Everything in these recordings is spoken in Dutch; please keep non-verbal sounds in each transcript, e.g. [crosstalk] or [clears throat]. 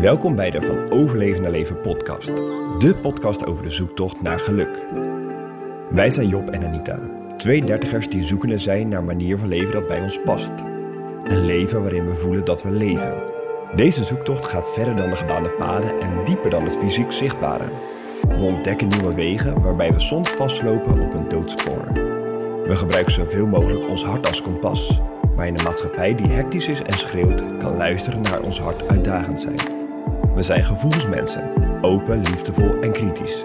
Welkom bij de Van Overleven naar Leven podcast. De podcast over de zoektocht naar geluk. Wij zijn Job en Anita, twee dertigers die zoekende zijn naar een manier van leven dat bij ons past. Een leven waarin we voelen dat we leven. Deze zoektocht gaat verder dan de gebaande paden en dieper dan het fysiek zichtbare. We ontdekken nieuwe wegen waarbij we soms vastlopen op een doodspoor. We gebruiken zoveel mogelijk ons hart als kompas, maar in een maatschappij die hectisch is en schreeuwt, kan luisteren naar ons hart uitdagend zijn. We zijn gevoelsmensen, open, liefdevol en kritisch.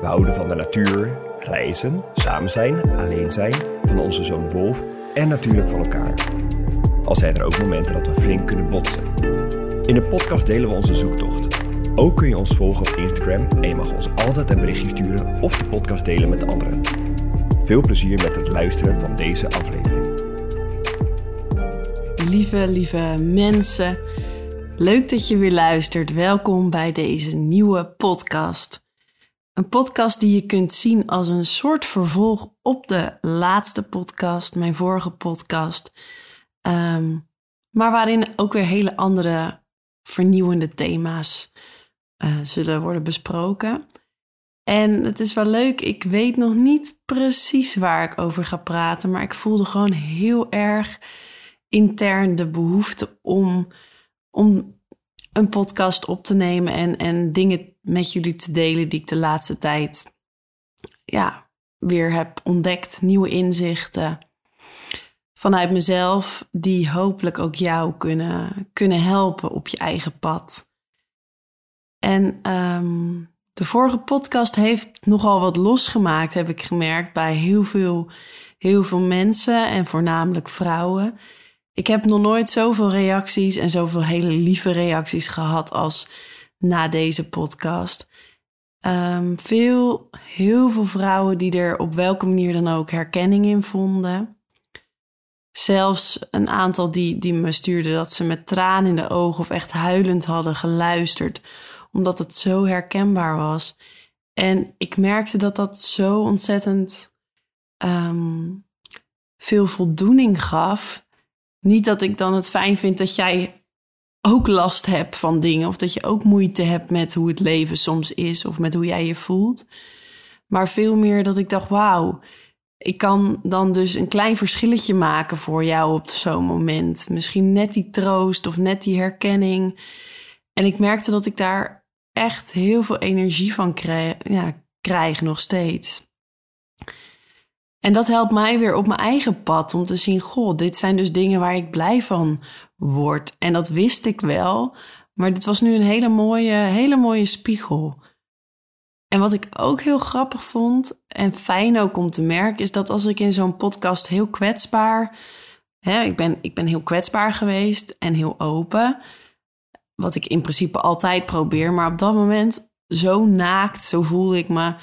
We houden van de natuur, reizen, samen zijn, alleen zijn, van onze zoon Wolf en natuurlijk van elkaar. Al zijn er ook momenten dat we flink kunnen botsen. In de podcast delen we onze zoektocht. Ook kun je ons volgen op Instagram en je mag ons altijd een berichtje sturen of de podcast delen met anderen. Veel plezier met het luisteren van deze aflevering. Lieve, lieve mensen, leuk dat je weer luistert. Welkom bij deze nieuwe podcast. Een podcast die je kunt zien als een soort vervolg op de laatste podcast, mijn vorige podcast. Ehm, maar waarin ook weer hele andere vernieuwende thema's uh, zullen worden besproken. En het is wel leuk, ik weet nog niet precies waar ik over ga praten, maar ik voelde gewoon heel erg intern de behoefte om, om een podcast op te nemen en, en dingen met jullie te delen die ik de laatste tijd ja, weer heb ontdekt. Nieuwe inzichten vanuit mezelf, die hopelijk ook jou kunnen, kunnen helpen op je eigen pad. En um, de vorige podcast heeft nogal wat losgemaakt, heb ik gemerkt, bij heel veel, heel veel mensen en voornamelijk vrouwen. Ik heb nog nooit zoveel reacties en zoveel hele lieve reacties gehad als na deze podcast. Um, veel, heel veel vrouwen die er op welke manier dan ook herkenning in vonden. Zelfs een aantal die, die me stuurden dat ze met tranen in de ogen of echt huilend hadden geluisterd, omdat het zo herkenbaar was. En ik merkte dat dat zo ontzettend um, veel voldoening gaf niet dat ik dan het fijn vind dat jij ook last hebt van dingen. Of dat je ook moeite hebt met hoe het leven soms is. Of met hoe jij je voelt. Maar veel meer dat ik dacht, wauw. Ik kan dan dus een klein verschilletje maken voor jou op zo'n moment. Misschien net die troost of net die herkenning. En ik merkte dat ik daar echt heel veel energie van krijg, ja, krijg nog steeds. En dat helpt mij weer op mijn eigen pad om te zien: goh, dit zijn dus dingen waar ik blij van word. En dat wist ik wel, maar dit was nu een hele mooie, hele mooie spiegel. En wat ik ook heel grappig vond en fijn ook om te merken, is dat als ik in zo'n podcast heel kwetsbaar, hè, ik, ben, ik ben heel kwetsbaar geweest en heel open, wat ik in principe altijd probeer, maar op dat moment zo naakt, zo voelde ik me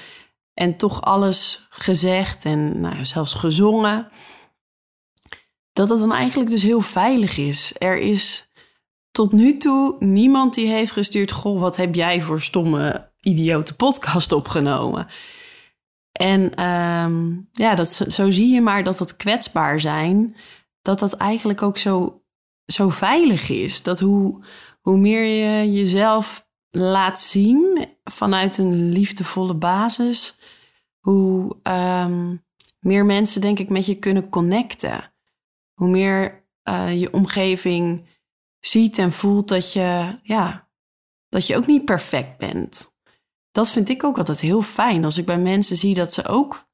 en toch alles gezegd en nou, zelfs gezongen. Dat het dan eigenlijk dus heel veilig is. Er is tot nu toe niemand die heeft gestuurd: Goh, wat heb jij voor stomme, idiote podcast opgenomen? En um, ja, dat, zo zie je maar dat het kwetsbaar zijn, dat dat eigenlijk ook zo, zo veilig is. Dat hoe, hoe meer je jezelf laat zien vanuit een liefdevolle basis, hoe um, meer mensen, denk ik, met je kunnen connecten. Hoe meer uh, je omgeving ziet en voelt dat je, ja, dat je ook niet perfect bent. Dat vind ik ook altijd heel fijn als ik bij mensen zie dat ze ook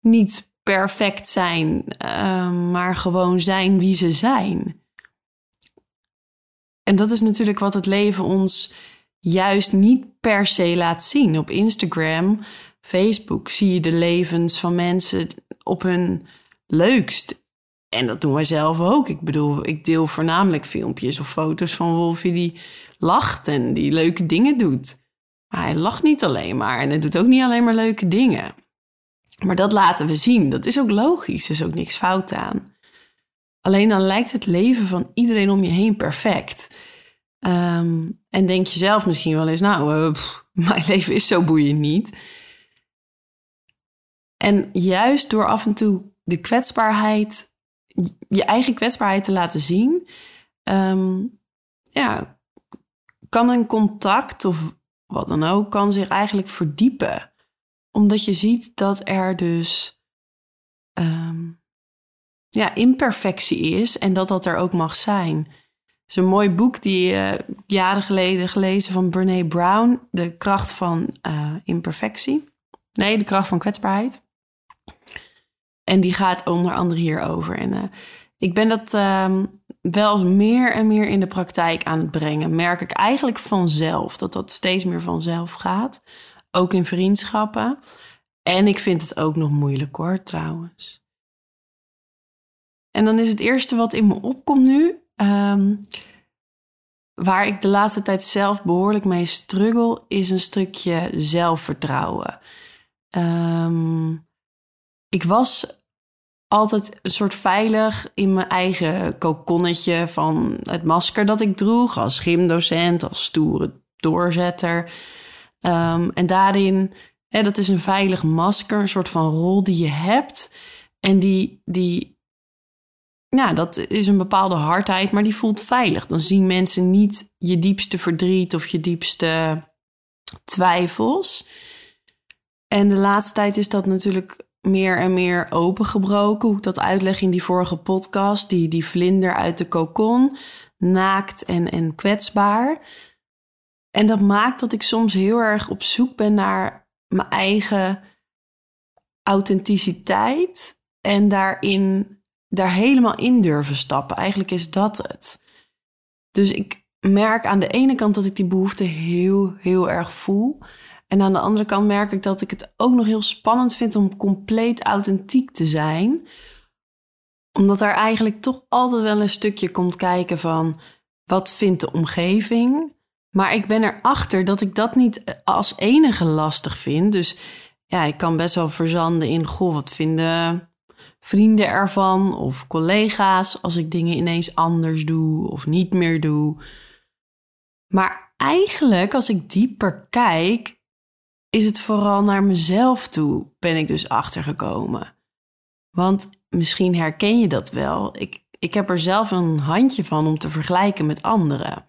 niet perfect zijn, uh, maar gewoon zijn wie ze zijn. En dat is natuurlijk wat het leven ons juist niet per se laat zien. Op Instagram Facebook zie je de levens van mensen op hun leukst. En dat doen wij zelf ook. Ik bedoel, ik deel voornamelijk filmpjes of foto's van Wolfie die lacht en die leuke dingen doet. Maar hij lacht niet alleen maar en hij doet ook niet alleen maar leuke dingen. Maar dat laten we zien. Dat is ook logisch. Er is ook niks fout aan. Alleen dan lijkt het leven van iedereen om je heen perfect. Um, en denk je zelf misschien wel eens, nou, pff, [laughs] mijn leven is zo boeiend niet. En juist door af en toe de kwetsbaarheid, je eigen kwetsbaarheid te laten zien, um, ja, kan een contact of wat dan ook, kan zich eigenlijk verdiepen. Omdat je ziet dat er dus ehm, ja, imperfectie is en dat dat er ook mag zijn. Is een mooi boek die uh, jaren geleden gelezen van Brene Brown, De kracht van uh, imperfectie. Nee, de kracht van kwetsbaarheid. En die gaat onder andere hierover. En uh, ik ben dat uh, wel meer en meer in de praktijk aan het brengen. Merk ik eigenlijk vanzelf dat dat steeds meer vanzelf gaat. Ook in vriendschappen. En ik vind het ook nog moeilijk hoor, trouwens. En dan is het eerste wat in me opkomt nu, um, waar ik de laatste tijd zelf behoorlijk mee struggle, is een stukje zelfvertrouwen. Um, ik was altijd een soort veilig in mijn eigen kokonnetje van het masker dat ik droeg als gymdocent, als stoere doorzetter. Um, en daarin, hè, dat is een veilig masker, een soort van rol die je hebt. En die, die ja, dat is een bepaalde hardheid, maar die voelt veilig. Dan zien mensen niet je diepste verdriet of je diepste twijfels. En de laatste tijd is dat natuurlijk meer en meer opengebroken. Hoe ik dat uitleg in die vorige podcast. Die, die vlinder uit de kokon, naakt en, en kwetsbaar. En dat maakt dat ik soms heel erg op zoek ben naar mijn eigen authenticiteit. En daarin daar helemaal in durven stappen. Eigenlijk is dat het. Dus ik merk aan de ene kant dat ik die behoefte heel, heel erg voel. En aan de andere kant merk ik dat ik het ook nog heel spannend vind om compleet authentiek te zijn. Omdat er eigenlijk toch altijd wel een stukje komt kijken van wat vindt de omgeving. Maar ik ben erachter dat ik dat niet als enige lastig vind. Dus ja, ik kan best wel verzanden in, goh, wat vinden vrienden ervan of collega's als ik dingen ineens anders doe of niet meer doe. Maar eigenlijk, als ik dieper kijk, is het vooral naar mezelf toe ben ik dus achtergekomen. Want misschien herken je dat wel. Ik, ik heb er zelf een handje van om te vergelijken met anderen.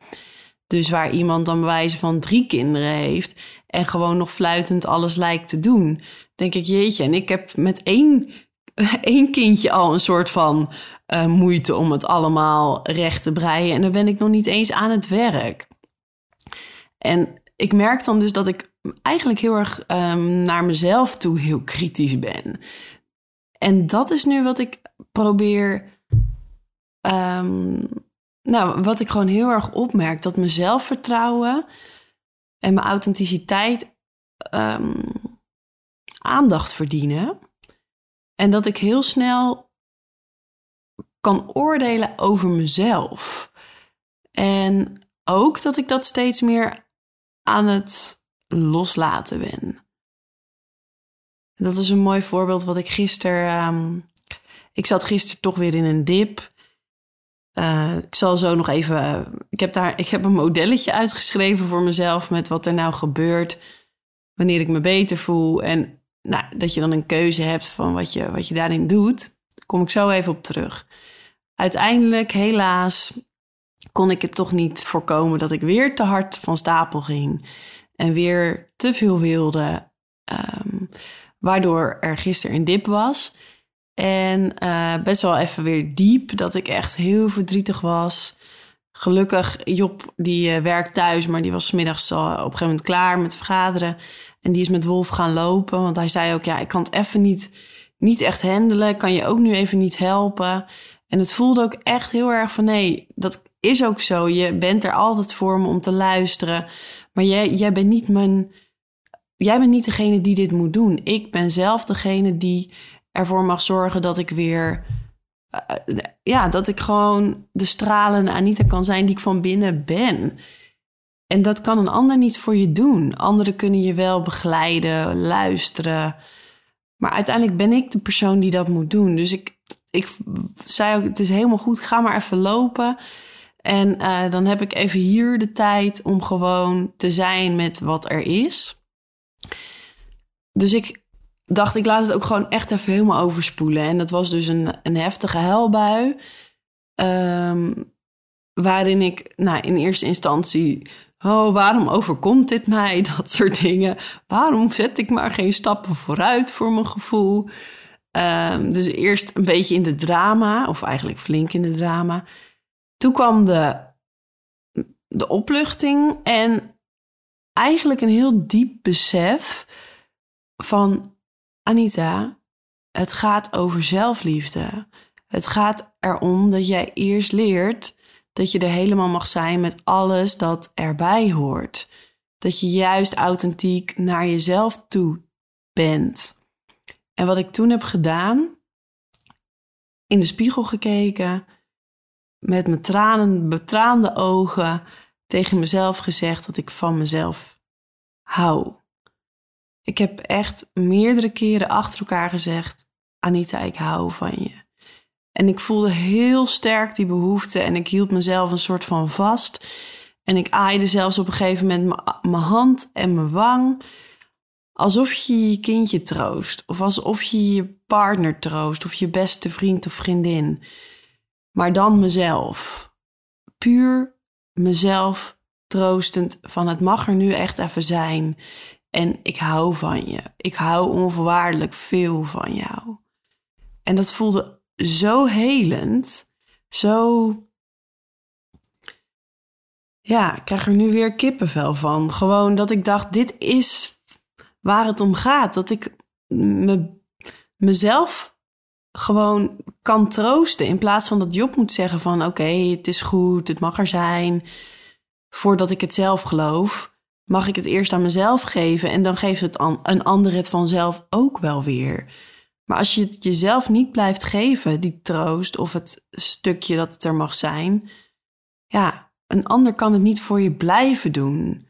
Dus waar iemand dan bewijzen van drie kinderen heeft en gewoon nog fluitend alles lijkt te doen, denk ik, jeetje, en ik heb met één [laughs] één kindje al een soort van uh, moeite om het allemaal recht te breien. En dan ben ik nog niet eens aan het werk. En ik merk dan dus dat ik eigenlijk heel erg um, naar mezelf toe heel kritisch ben. En dat is nu wat ik probeer. Um, nou, wat ik gewoon heel erg opmerk: dat mijn zelfvertrouwen en mijn authenticiteit um, aandacht verdienen. En dat ik heel snel kan oordelen over mezelf. En ook dat ik dat steeds meer aan het loslaten ben. Dat is een mooi voorbeeld wat ik gisteren. Um, ik zat gisteren toch weer in een dip. Uh, ik zal zo nog even. Ik heb daar. Ik heb een modelletje uitgeschreven voor mezelf met wat er nou gebeurt wanneer ik me beter voel. En nou, dat je dan een keuze hebt van wat je, wat je daarin doet. Daar kom ik zo even op terug. Uiteindelijk, helaas, kon ik het toch niet voorkomen dat ik weer te hard van stapel ging. En weer te veel wilde. Um, waardoor er gisteren een dip was. En uh, best wel even weer diep, dat ik echt heel verdrietig was. Gelukkig, Job die uh, werkt thuis, maar die was middags al op een gegeven moment klaar met vergaderen. En die is met Wolf gaan lopen, want hij zei ook, ja, ik kan het even niet, niet echt handelen. Kan je ook nu even niet helpen? En het voelde ook echt heel erg van, nee, dat is ook zo. Je bent er altijd voor me om te luisteren. Maar jij, jij bent niet mijn, jij bent niet degene die dit moet doen. Ik ben zelf degene die ervoor mag zorgen dat ik weer uh, ja, dat ik gewoon de stralende Anita kan zijn die ik van binnen ben. En dat kan een ander niet voor je doen. Anderen kunnen je wel begeleiden, luisteren. Maar uiteindelijk ben ik de persoon die dat moet doen. Dus ik, ik zei ook, het is helemaal goed, ga maar even lopen. En uh, dan heb ik even hier de tijd om gewoon te zijn met wat er is. Dus ik dacht, ik laat het ook gewoon echt even helemaal overspoelen. En dat was dus een, een heftige huilbui. Um, waarin ik nou, in eerste instantie Oh, waarom overkomt dit mij? [laughs] Dat soort dingen. Waarom zet ik maar geen stappen vooruit voor mijn gevoel? Ehm, dus eerst een beetje in de drama, of eigenlijk flink in de drama. Toen kwam de, de opluchting en eigenlijk een heel diep besef van Anita, het gaat over zelfliefde. Het gaat erom dat jij eerst leert dat je er helemaal mag zijn met alles dat erbij hoort. Dat je juist authentiek naar jezelf toe bent. En wat ik toen heb gedaan, in de spiegel gekeken, met mijn tranen, betraande ogen tegen mezelf gezegd dat ik van mezelf hou. Ik heb echt meerdere keren achter elkaar gezegd: Anita, ik hou van je. En ik voelde heel sterk die behoefte en ik hield mezelf een soort van vast. En ik aaide zelfs op een gegeven moment mijn hand en mijn wang. Alsof je je kindje troost. Of alsof je je partner troost. Of je beste vriend of vriendin. Maar dan mezelf. Puur mezelf troostend van het mag er nu echt even zijn. En ik hou van je. Ik hou onvoorwaardelijk veel van jou. En dat voelde zo helend. Zo. Ja, ik krijg er nu weer kippenvel van. Gewoon dat ik dacht: dit is waar het om gaat. Dat ik me, mezelf gewoon kan troosten. In plaats van dat Job moet zeggen: van oké, het is goed, het mag er zijn. Voordat ik het zelf geloof, mag ik het eerst aan mezelf geven. En dan geeft het een ander het vanzelf ook wel weer. Maar als je het jezelf niet blijft geven, die troost of het stukje dat het er mag zijn, ja, een ander kan het niet voor je blijven doen.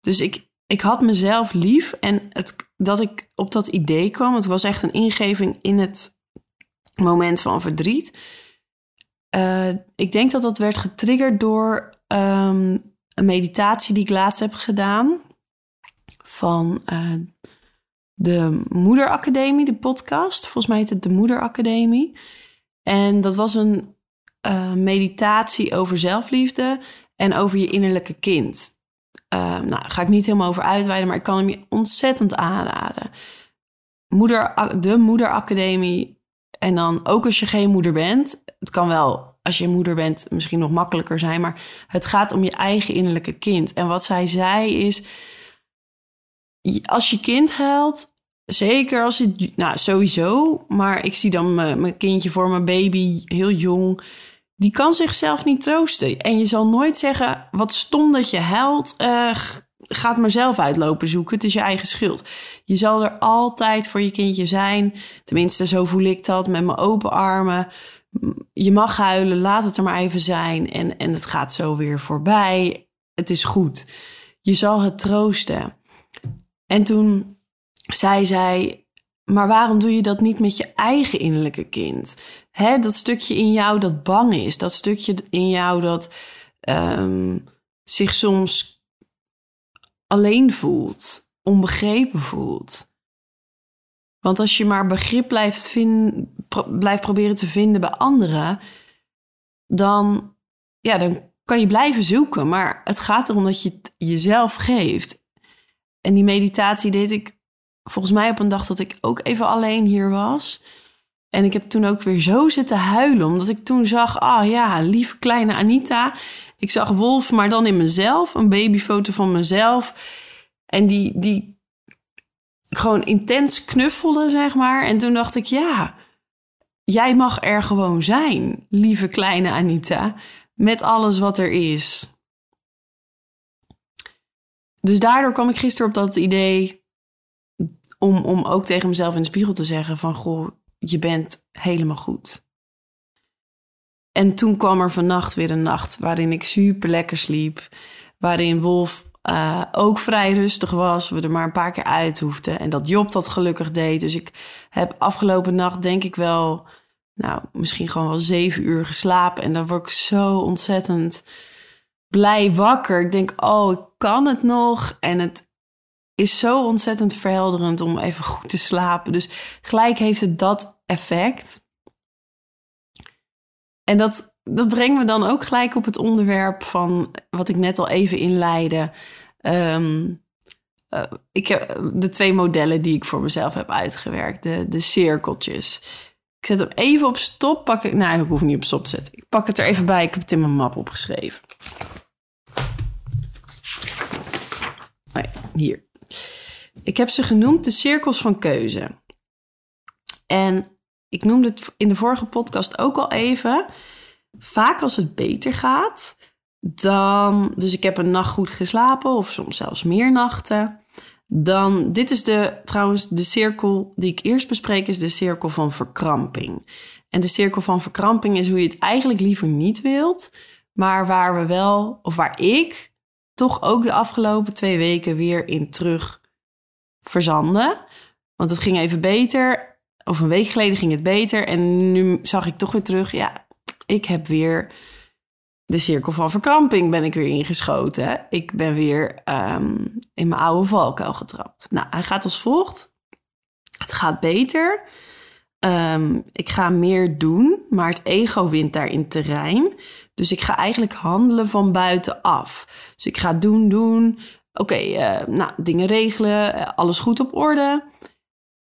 Dus ik, ik had mezelf lief en het, dat ik op dat idee kwam, het was echt een ingeving in het moment van verdriet. Uh, ik denk dat dat werd getriggerd door um, een meditatie die ik laatst heb gedaan. Van uh, de Moederacademie, de podcast. Volgens mij heet het de Moederacademie. En dat was een uh, meditatie over zelfliefde en over je innerlijke kind. Uh, nou, daar ga ik niet helemaal over uitweiden, maar ik kan hem je ontzettend aanraden. Moeder, de Moederacademie. En dan ook als je geen moeder bent. Het kan wel, als je moeder bent, misschien nog makkelijker zijn. Maar het gaat om je eigen innerlijke kind. En wat zij zei is als je kind huilt, zeker als het, nou sowieso, maar ik zie dan mijn kindje voor mijn baby heel jong, die kan zichzelf niet troosten. En je zal nooit zeggen, wat stom dat je huilt, uh, gaat maar zelf uitlopen zoeken, het is je eigen schuld. Je zal er altijd voor je kindje zijn, tenminste zo voel ik dat, met mijn open armen. Je mag huilen, laat het er maar even zijn en, en het gaat zo weer voorbij. Het is goed. Je zal het troosten. En toen zei zij, maar waarom doe je dat niet met je eigen innerlijke kind? Hè, dat stukje in jou dat bang is, dat stukje in jou dat um, zich soms alleen voelt, onbegrepen voelt. Want als je maar begrip blijft, blijft proberen te vinden bij anderen, dan, ja, dan kan je blijven zoeken. Maar het gaat erom dat je het jezelf geeft. En die meditatie deed ik volgens mij op een dag dat ik ook even alleen hier was. En ik heb toen ook weer zo zitten huilen, omdat ik toen zag, ah oh ja, lieve kleine Anita. Ik zag Wolf, maar dan in mezelf, een babyfoto van mezelf. En die, die gewoon intens knuffelde, zeg maar. En toen dacht ik, ja, jij mag er gewoon zijn, lieve kleine Anita, met alles wat er is. Dus daardoor kwam ik gisteren op dat idee om, om ook tegen mezelf in de spiegel te zeggen van goh, je bent helemaal goed. En toen kwam er vannacht weer een nacht waarin ik super lekker sliep. Waarin Wolf uh, ook vrij rustig was. We er maar een paar keer uit hoefden. En dat Job dat gelukkig deed. Dus ik heb afgelopen nacht denk ik wel... Nou, misschien gewoon wel zeven uur geslapen. En dan word ik zo ontzettend blij wakker. Ik denk, oh, ik kan het nog. En het is zo ontzettend verhelderend om even goed te slapen. Dus gelijk heeft het dat effect. En dat, dat brengt me dan ook gelijk op het onderwerp van wat ik net al even inleidde. Ehm, eh, ik heb de twee modellen die ik voor mezelf heb uitgewerkt, de, de cirkeltjes. Ik zet hem even op stop. Pak ik, nou, ik hoef niet op stop te zetten. Ik pak het er even bij. Ik heb het in mijn map opgeschreven. Hier. Ik heb ze genoemd de cirkels van keuze. En ik noemde het in de vorige podcast ook al even. Vaak als het beter gaat, dan. Dus ik heb een nacht goed geslapen, of soms zelfs meer nachten. Dan, dit is de, trouwens, de cirkel die ik eerst bespreek, is de cirkel van verkramping. En de cirkel van verkramping is hoe je het eigenlijk liever niet wilt, maar waar we wel, of waar ik toch ook de afgelopen twee weken weer in terug verzanden. Want het ging even beter of een week geleden ging het beter. En nu zag ik toch weer terug. Ja, ik heb weer de cirkel van verkramping ben ik weer ingeschoten. Ik ben weer ehm, in mijn oude valkuil getrapt. Nou, hij gaat als volgt. Het gaat beter. Ehm, ik ga meer doen, maar het ego wint daarin terrein. Dus ik ga eigenlijk handelen van buitenaf. Dus ik ga doen, doen. Oké, eh, nou, dingen regelen, eh, alles goed op orde.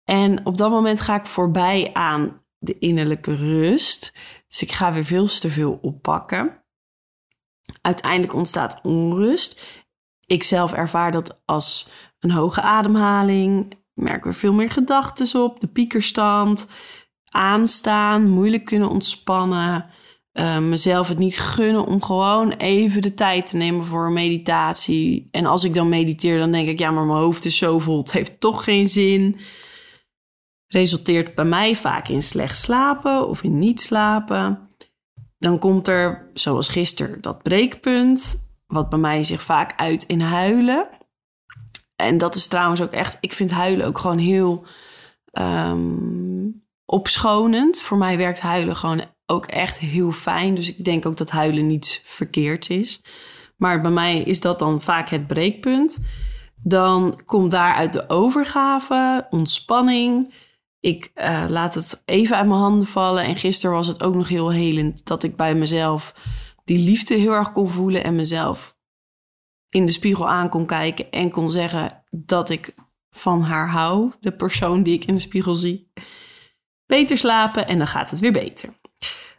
En op dat moment ga ik voorbij aan de innerlijke rust. Dus ik ga weer veel te veel oppakken. Uiteindelijk ontstaat onrust. Ik zelf ervaar dat als een hoge ademhaling. Merk weer veel meer gedachten op. De piekerstand. Aanstaan. Moeilijk kunnen ontspannen. Uh, mezelf het niet gunnen om gewoon even de tijd te nemen voor meditatie. En als ik dan mediteer, dan denk ik, ja, maar mijn hoofd is zo vol. Het heeft toch geen zin resulteert bij mij vaak in slecht slapen of in niet slapen. Dan komt er, zoals gisteren, dat breekpunt, wat bij mij zich vaak uit in huilen. En dat is trouwens ook echt, ik vind huilen ook gewoon heel um, opschonend. Voor mij werkt huilen gewoon ook echt heel fijn. Dus ik denk ook dat huilen niets verkeerds is. Maar bij mij is dat dan vaak het breekpunt. Dan komt daaruit de overgave, ontspanning. Ik uh, laat het even uit mijn handen vallen. En gisteren was het ook nog heel helend dat ik bij mezelf die liefde heel erg kon voelen en mezelf in de spiegel aan kon kijken en kon zeggen dat ik van haar hou, de persoon die ik in de spiegel zie. Beter slapen en dan gaat het weer beter.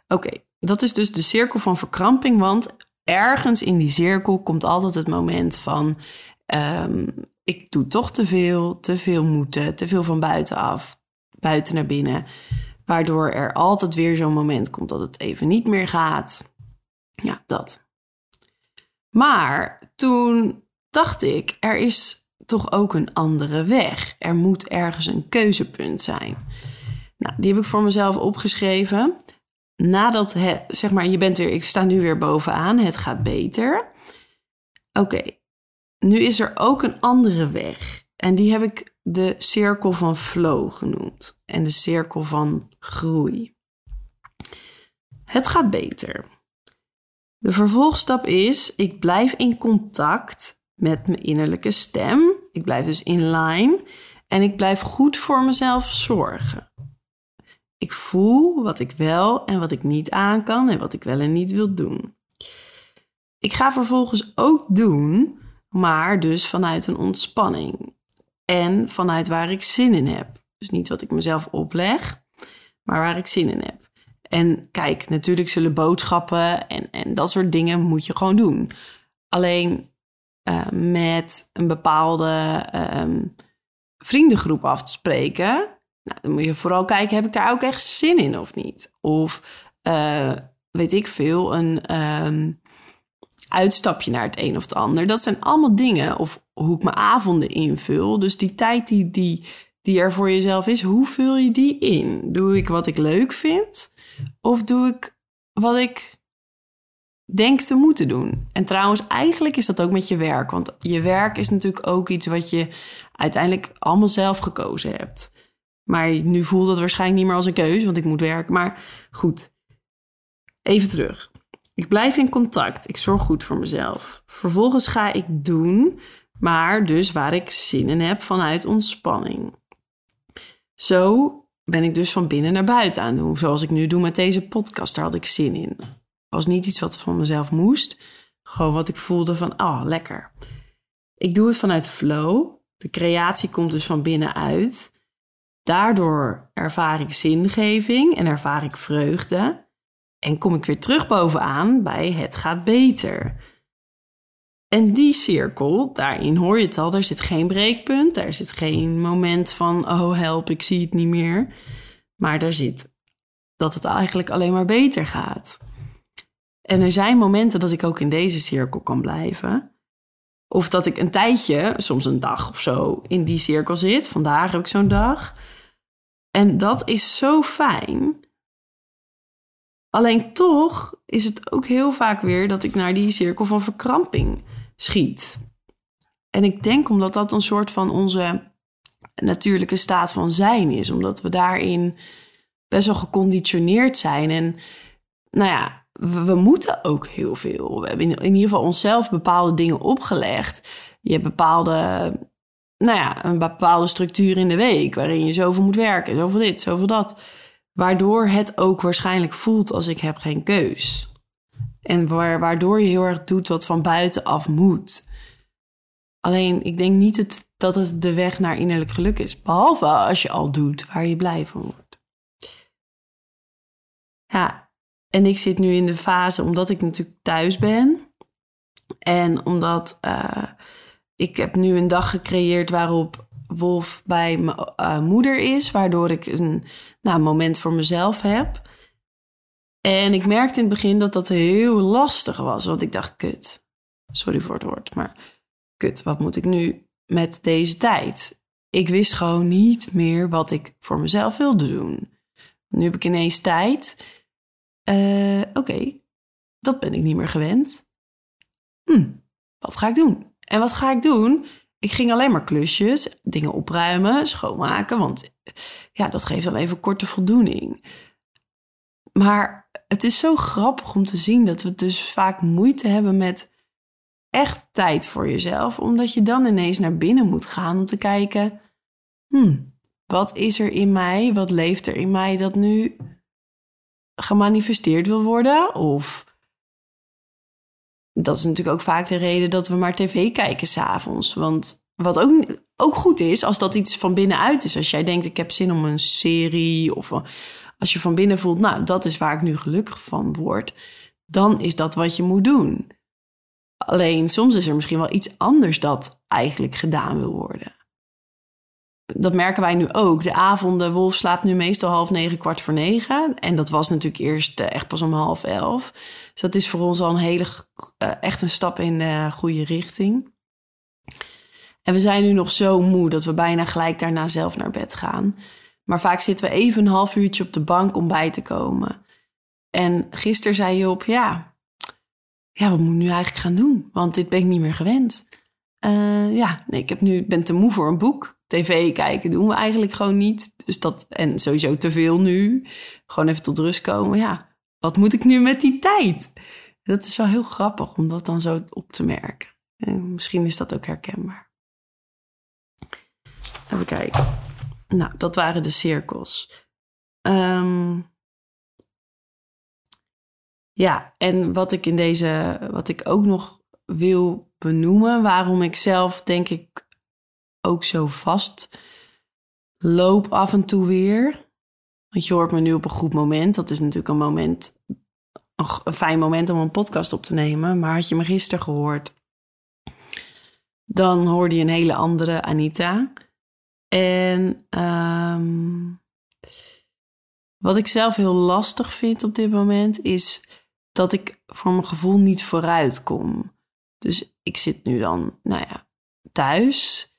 Oké, dat is dus de cirkel van verkramping, want ergens in die cirkel komt altijd het moment van um, ik doe toch te veel, te veel moeten, te veel van buitenaf, buiten naar binnen. Waardoor er altijd weer zo'n moment komt dat het even niet meer gaat. Ja, dat. Maar toen dacht ik, er is toch ook een andere weg. Er moet ergens een keuzepunt zijn. Nou, die heb ik voor mezelf opgeschreven. Nadat het, zeg maar, je bent weer, ik sta nu weer bovenaan, het gaat beter. Oké, nu is er ook een andere weg. En die heb ik de cirkel van flow genoemd en de cirkel van groei. Het gaat beter. De vervolgstap is: ik blijf in contact met mijn innerlijke stem. Ik blijf dus in line en ik blijf goed voor mezelf zorgen. Ik voel wat ik wel en wat ik niet aan kan en wat ik wel en niet wil doen. Ik ga vervolgens ook doen, maar dus vanuit een ontspanning en vanuit waar ik zin in heb. Dus niet wat ik mezelf opleg, maar waar ik zin in heb. En kijk, natuurlijk zullen boodschappen en, en dat soort dingen moet je gewoon doen. Alleen uh, met een bepaalde um, vriendengroep af te spreken, nou, dan moet je vooral kijken, heb ik daar ook echt zin in of niet? Of uh, weet ik veel, een um, uitstapje naar het een of het ander. Dat zijn allemaal dingen. Of hoe ik mijn avonden invul. Dus die tijd die, die, die er voor jezelf is, hoe vul je die in? Doe ik wat ik leuk vind? Of doe ik wat ik denk te moeten doen? En trouwens, eigenlijk is dat ook met je werk. Want je werk is natuurlijk ook iets wat je uiteindelijk allemaal zelf gekozen hebt. Maar nu voelt dat waarschijnlijk niet meer als een keuze, want ik moet werken. Maar goed, even terug. Ik blijf in contact. Ik zorg goed voor mezelf. Vervolgens ga ik doen, maar dus waar ik zin in heb vanuit ontspanning. Zo ben ik dus van binnen naar buiten aan doen. Zoals ik nu doe met deze podcast, daar had ik zin in. Was niet iets wat van mezelf moest. Gewoon wat ik voelde van, oh, lekker. Ik doe het vanuit flow. De creatie komt dus van binnenuit. Daardoor ervaar ik zingeving en ervaar ik vreugde. En kom ik weer terug bovenaan bij het gaat beter. En die cirkel, daarin hoor je het al, er zit geen breekpunt, daar zit geen moment van, oh help, ik zie het niet meer. Maar daar zit dat het eigenlijk alleen maar beter gaat. En er zijn momenten dat ik ook in deze cirkel kan blijven. Of dat ik een tijdje, soms een dag of zo, in die cirkel zit. Vandaag heb ik zo'n dag. En dat is zo fijn. Alleen toch is het ook heel vaak weer dat ik naar die cirkel van verkramping schiet. En ik denk omdat dat een soort van onze natuurlijke staat van zijn is, omdat we daarin best wel geconditioneerd zijn. En nou ja, we, moeten ook heel veel. We hebben in, in, ieder geval onszelf bepaalde dingen opgelegd. Je hebt bepaalde, nou ja, een bepaalde structuur in de week waarin je zoveel moet werken, zoveel dit, zoveel dat. Waardoor het ook waarschijnlijk voelt als ik heb geen keus. En waardoor je heel erg doet wat van buitenaf moet. Alleen, ik denk niet het, dat het de weg naar innerlijk geluk is. Behalve als je al doet waar je blij van wordt. Ja, en ik zit nu in de fase, omdat ik natuurlijk thuis ben. En omdat uh, ik heb nu een dag gecreëerd waarop Wolf bij mijn uh, moeder is. Waardoor ik een nou, moment voor mezelf heb. En ik merkte in het begin dat dat heel lastig was. Want ik dacht, kut. Sorry voor het woord, maar kut, wat moet ik nu met deze tijd? Ik wist gewoon niet meer wat ik voor mezelf wilde doen. Nu heb ik ineens tijd. Uh, Oké, dat ben ik niet meer gewend. Hm, wat ga ik doen? En wat ga ik doen? Ik ging alleen maar klusjes, dingen opruimen, schoonmaken, want ja, dat geeft dan even korte voldoening. Maar het is zo grappig om te zien dat we dus vaak moeite hebben met echt tijd voor jezelf, omdat je dan ineens naar binnen moet gaan om te kijken: hmm, wat is er in mij, wat leeft er in mij dat nu gemanifesteerd wil worden? Of dat is natuurlijk ook vaak de reden dat we maar tv kijken s'avonds. Want wat ook, ook goed is, als dat iets van binnenuit is. Als jij denkt, ik heb zin om een serie. Of als je van binnen voelt, nou, dat is waar ik nu gelukkig van word. Dan is dat wat je moet doen. Alleen soms is er misschien wel iets anders dat eigenlijk gedaan wil worden. Dat merken wij nu ook. De avonden, Wolf slaapt nu meestal half negen, kwart voor negen. En dat was natuurlijk eerst eh, echt pas om half elf. Dus dat is voor ons al een hele, eh, echt een stap in de goede richting. En we zijn nu nog zo moe dat we bijna gelijk daarna zelf naar bed gaan. Maar vaak zitten we even een half uurtje op de bank om bij te komen. En gisteren zei je op, ja, ja, wat moet ik nu eigenlijk gaan doen? Want dit ben ik niet meer gewend. Uh, ja, nee, ik heb nu, ben te moe voor een boek. TV kijken doen we eigenlijk gewoon niet. Dus dat, en sowieso te veel nu. Gewoon even tot rust komen. Ja, wat moet ik nu met die tijd? Dat is wel heel grappig om dat dan zo op te merken. En misschien is dat ook herkenbaar. Even kijken. Nou, dat waren de cirkels. Um, ja, en wat ik in deze, wat ik ook nog wil benoemen, waarom ik zelf denk ik ook zo vast loop af en toe weer. Want je hoort me nu op een goed moment. Dat is natuurlijk een moment, een fijn moment om een podcast op te nemen. Maar had je me gisteren gehoord, dan hoorde je een hele andere Anita. En um, wat ik zelf heel lastig vind op dit moment is dat ik voor mijn gevoel niet vooruit kom. Dus ik zit nu dan, nou ja, thuis.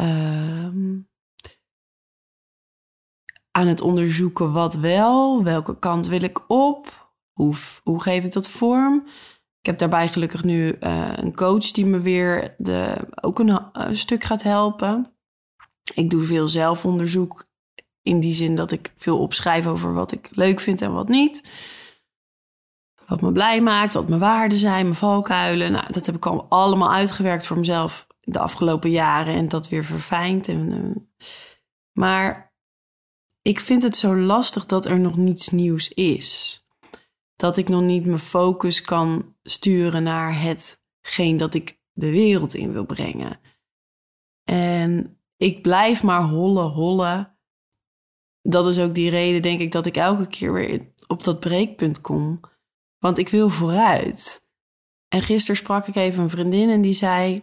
Um, aan het onderzoeken wat wel, welke kant wil ik op, hoe, hoe geef ik dat vorm. Ik heb daarbij gelukkig nu uh, een coach die me weer de, ook een, een stuk gaat helpen. Ik doe veel zelfonderzoek in die zin dat ik veel opschrijf over wat ik leuk vind en wat niet. Wat me blij maakt, wat mijn waarden zijn, mijn valkuilen. Nou, dat heb ik al allemaal uitgewerkt voor mezelf de afgelopen jaren en dat weer verfijnd. En, uh, maar ik vind het zo lastig dat er nog niets nieuws is. dat ik nog niet mijn focus kan sturen naar hetgeen dat ik de wereld in wil brengen. En ik blijf maar hollen, hollen. Dat is ook die reden, denk ik, dat ik elke keer weer op dat breekpunt kom. Want ik wil vooruit. En gisteren sprak ik even een vriendin en die zei: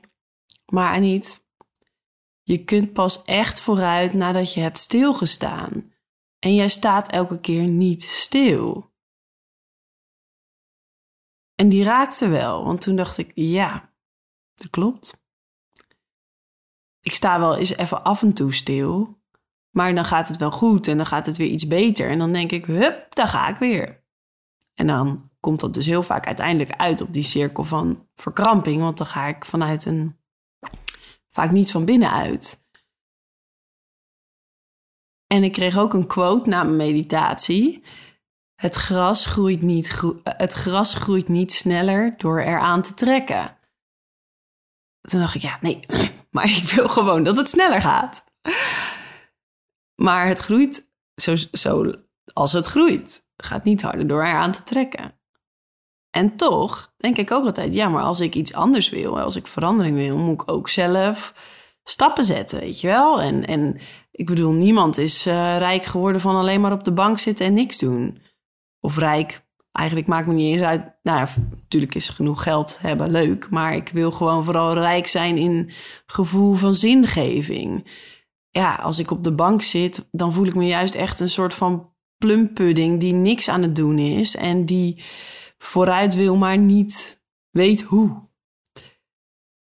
Maar niet, je kunt pas echt vooruit nadat je hebt stilgestaan. En jij staat elke keer niet stil. En die raakte wel, want toen dacht ik: Ja, dat klopt. Ik sta wel eens even af en toe stil, maar dan gaat het wel goed en dan gaat het weer iets beter. En dan denk ik: Hup, daar ga ik weer. En dan komt dat dus heel vaak uiteindelijk uit op die cirkel van verkramping, want dan ga ik vanuit een vaak niet van binnenuit. En ik kreeg ook een quote na mijn meditatie. Het gras groeit niet, het gras groeit niet sneller door eraan te trekken. Toen dacht ik, ja, nee, [clears throat] maar ik wil gewoon dat het sneller gaat. Maar het groeit zo, zo als het groeit. Gaat niet harder door eraan te trekken. En toch denk ik ook altijd, ja, maar als ik iets anders wil, als ik verandering wil, moet ik ook zelf stappen zetten, weet je wel? En, en ik bedoel, niemand is uh, rijk geworden van alleen maar op de bank zitten en niks doen. Of rijk, eigenlijk maakt me niet eens uit. Nou ja, natuurlijk is genoeg geld hebben leuk, maar ik wil gewoon vooral rijk zijn in gevoel van zingeving. Ja, als ik op de bank zit, dan voel ik me juist echt een soort van plumpudding die niks aan het doen is en die vooruit wil, maar niet weet hoe.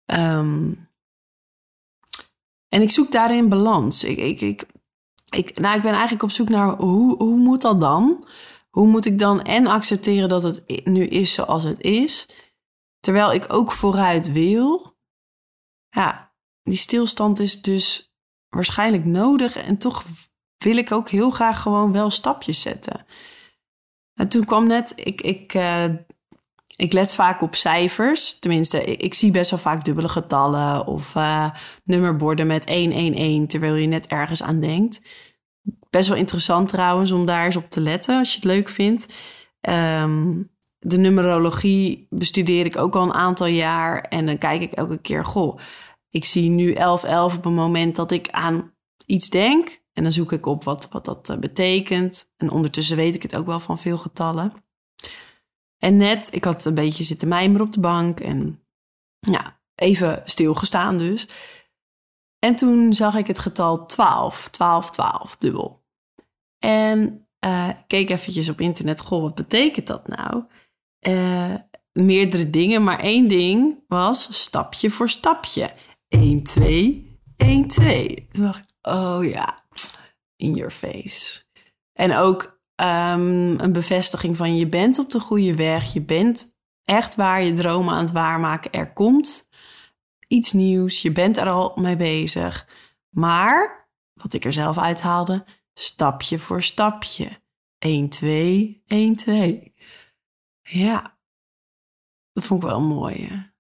Um, en ik zoek daarin balans. Ik, ik, ik, ik, nou, ik ben eigenlijk op zoek naar hoe, hoe moet dat dan? Hoe moet ik dan en accepteren dat het nu is zoals het is, terwijl ik ook vooruit wil? Ja, die stilstand is dus waarschijnlijk nodig en toch wil ik ook heel graag gewoon wel stapjes zetten. En toen kwam net, ik, ik, uh, ik let vaak op cijfers. Tenminste, ik, zie best wel vaak dubbele getallen of uh, nummerborden met 111, terwijl je net ergens aan denkt. Best wel interessant trouwens om daar eens op te letten als je het leuk vindt. Um, de numerologie bestudeer ik ook al een aantal jaar en dan kijk ik elke keer, goh, ik zie nu 1111 op een moment dat ik aan iets denk. En dan zoek ik op wat, wat dat eh, betekent. En ondertussen weet ik het ook wel van veel getallen. En net, ik had een beetje zitten mijmeren op de bank en ja, even stilgestaan dus. En toen zag ik het getal 12, 12, 12, dubbel. En uh, keek eventjes op internet, goh, wat betekent dat nou? Uh, meerdere dingen, maar één ding was stapje voor stapje. 1, 2, 1, 2. Toen dacht ik, oh ja, in your face. En ook um, een bevestiging van je bent op de goede weg. Je bent echt waar je dromen aan het waarmaken. Er komt iets nieuws. Je bent er al mee bezig. Maar, wat ik er zelf uithaalde, stapje voor stapje. 1, 2, 1, 2. Ja, dat vond ik wel mooi.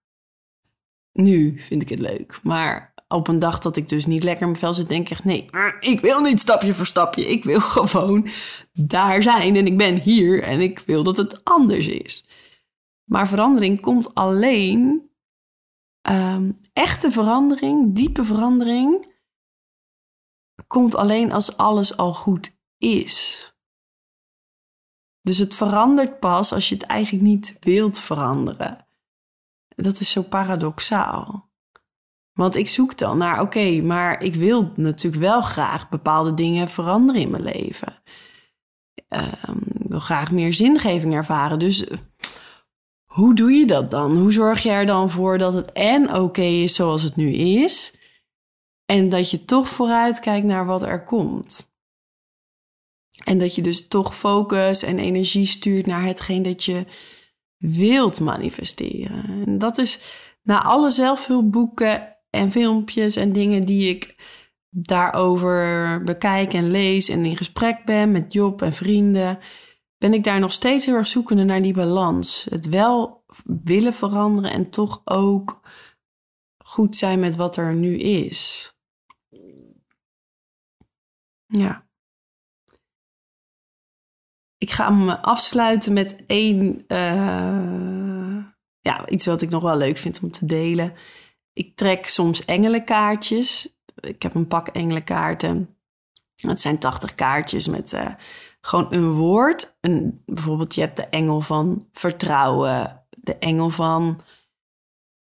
Nu vind ik het leuk. Maar op een dag dat ik dus niet lekker in mijn vel zit, denk ik nee, ik wil niet stapje voor stapje. Ik wil [laughs] gewoon daar zijn en ik ben hier en ik wil dat het anders is. Maar verandering komt alleen, um, echte verandering, diepe verandering, komt alleen als alles al goed is. Dus het verandert pas als je het eigenlijk niet wilt veranderen. Dat is zo paradoxaal. Want ik zoek dan naar, oké, maar ik wil natuurlijk wel graag bepaalde dingen veranderen in mijn leven. Um, ik wil graag meer zingeving ervaren. Dus hoe doe je dat dan? Hoe zorg je er dan voor dat het en oké is zoals het nu is, en dat je toch vooruit kijkt naar wat er komt? En dat je dus toch focus en energie stuurt naar hetgeen dat je wilt manifesteren. En dat is na alle zelfhulpboeken en filmpjes en dingen die ik daarover bekijk en lees en in gesprek ben met Job en vrienden, ben ik daar nog steeds heel erg zoekende naar die balans. Het wel willen veranderen en toch ook goed zijn met wat er nu is. Ja. ik ga hem afsluiten met één, uh, ja, iets wat ik nog wel leuk vind om te delen. Ik trek soms engelenkaartjes. Ik heb een pak engelenkaarten. Het zijn 80 kaartjes met uh, gewoon een woord. Een, bijvoorbeeld, je hebt de engel van vertrouwen, de engel van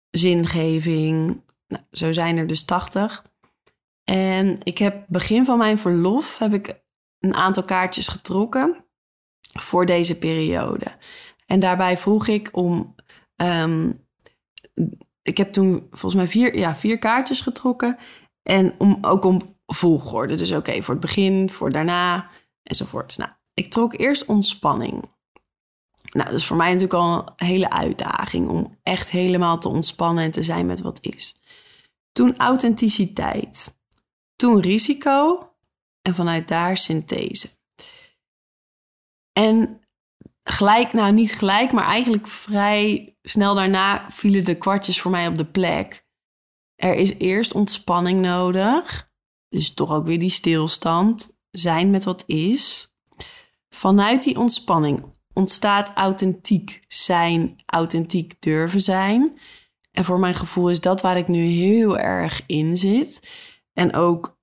zingeving. Nou, zo zijn er dus 80. En ik heb begin van mijn verlof heb ik een aantal kaartjes getrokken voor deze periode. En daarbij vroeg ik om. Um, ik heb toen volgens mij vier, ja, vier kaartjes getrokken. En om, ook om volgorde. Dus oké, voor het begin, voor daarna enzovoorts. Nou, ik trok eerst ontspanning. Nou, dat is voor mij natuurlijk al een hele uitdaging om echt helemaal te ontspannen en te zijn met wat is. Toen authenticiteit. Toen risico. En vanuit daar synthese. En gelijk, nou niet gelijk, maar eigenlijk vrij snel daarna vielen de kwartjes voor mij op de plek. Er is eerst ontspanning nodig. Dus toch ook weer die stilstand. Zijn met wat is. Vanuit die ontspanning ontstaat authentiek zijn, authentiek durven zijn. En voor mijn gevoel is dat waar ik nu heel erg in zit. En ook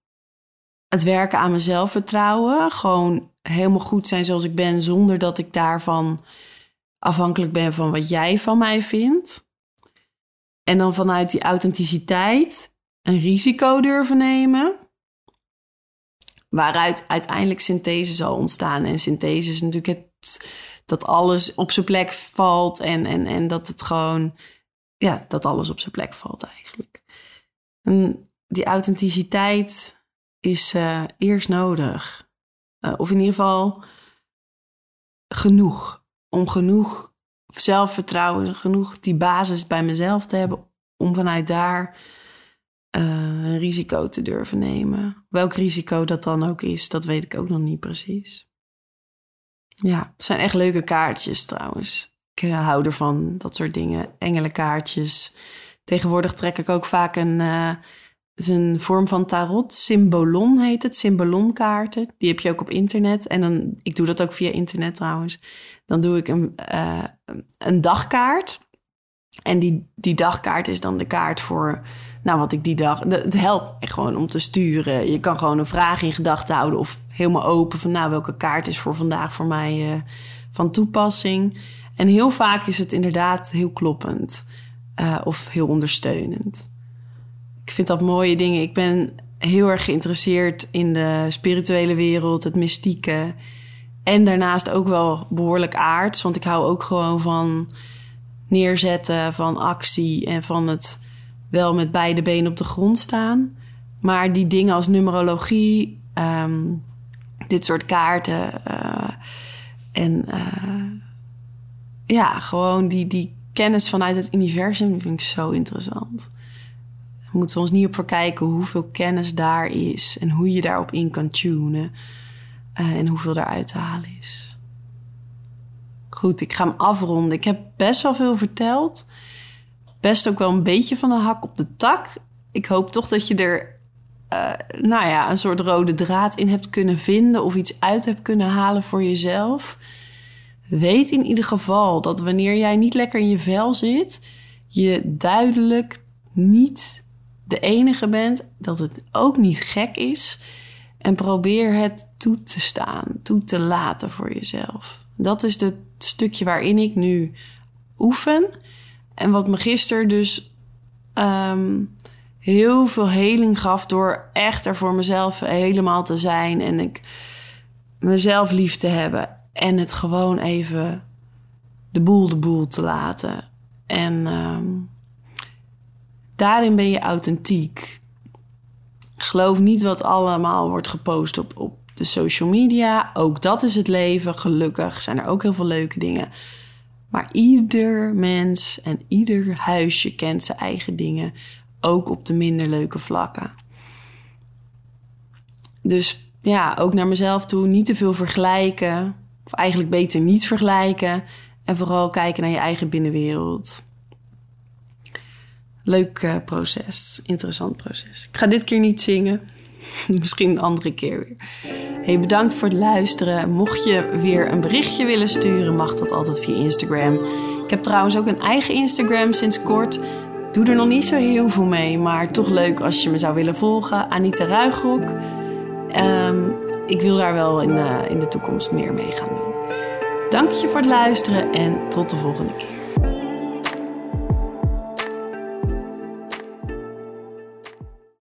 het werken aan mezelf vertrouwen. Gewoon helemaal goed zijn zoals ik ben, zonder dat ik daarvan afhankelijk ben van wat jij van mij vindt. En dan vanuit die authenticiteit een risico durven nemen. Waaruit uiteindelijk synthese zal ontstaan. En synthese is natuurlijk het, dat alles op zijn plek valt. En, en, en dat het gewoon, ja, dat alles op zijn plek valt eigenlijk. En die authenticiteit is uh, eerst nodig. Uh, of in ieder geval genoeg. Om genoeg zelfvertrouwen, genoeg die basis bij mezelf te hebben. Om vanuit daar uh, een risico te durven nemen. Welk risico dat dan ook is, dat weet ik ook nog niet precies. Ja, het zijn echt leuke kaartjes trouwens. Ik hou ervan, dat soort dingen. Engelenkaartjes. Tegenwoordig trek ik ook vaak een is een vorm van tarot. Symbolon heet het. Symbolonkaarten. Die heb je ook op internet. En dan, ik doe dat ook via internet trouwens. Dan doe ik een, uh, een dagkaart. En die, die dagkaart is dan de kaart voor, nou wat ik die dag. Het helpt gewoon om te sturen. Je kan gewoon een vraag in gedachten houden of helemaal open van, nou welke kaart is voor vandaag voor mij uh, van toepassing. En heel vaak is het inderdaad heel kloppend uh, of heel ondersteunend ik vind dat mooie dingen. Ik ben heel erg geïnteresseerd in de spirituele wereld, het mystieke. En daarnaast ook wel behoorlijk aards. Want ik hou ook gewoon van neerzetten, van actie en van het wel met beide benen op de grond staan. Maar die dingen als numerologie, ehm, dit soort kaarten uh, en uh, ja, gewoon die, die kennis vanuit het universum vind ik zo interessant. We moeten ons niet op verkijken hoeveel kennis daar is en hoe je daarop in kan tunen uh, en hoeveel daaruit te halen is. Goed, ik ga hem afronden. Ik heb best wel veel verteld. Best ook wel een beetje van de hak op de tak. Ik hoop toch dat je er uh, nou ja, een soort rode draad in hebt kunnen vinden of iets uit hebt kunnen halen voor jezelf. Weet in ieder geval dat wanneer jij niet lekker in je vel zit, je duidelijk niet de enige bent, dat het ook niet gek is. En probeer het toe te staan, toe te laten voor jezelf. Dat is het stukje waarin ik nu oefen. En wat me gisteren dus um, heel veel heling gaf door echt er voor mezelf helemaal te zijn. En ik mezelf lief te hebben. En het gewoon even de boel de boel te laten. En um, Daarin ben je authentiek. Geloof niet wat allemaal wordt gepost op, op de social media. Ook dat is het leven. Gelukkig zijn er ook heel veel leuke dingen. Maar ieder mens en ieder huisje kent zijn eigen dingen. Ook op de minder leuke vlakken. Dus ja, ook naar mezelf toe. Niet te veel vergelijken. Of eigenlijk beter niet vergelijken. En vooral kijken naar je eigen binnenwereld leuk uh, proces, interessant proces. Ik ga dit keer niet zingen, [laughs] misschien een andere keer weer. Hey, bedankt voor het luisteren. Mocht je weer een berichtje willen sturen, mag dat altijd via Instagram. Ik heb trouwens ook een eigen Instagram sinds kort. Doe er nog niet zo heel veel mee, maar toch leuk als je me zou willen volgen. Anita Ruigrok. Um, ik wil daar wel in, uh, in de toekomst meer mee gaan doen. Dank je voor het luisteren en tot de volgende keer.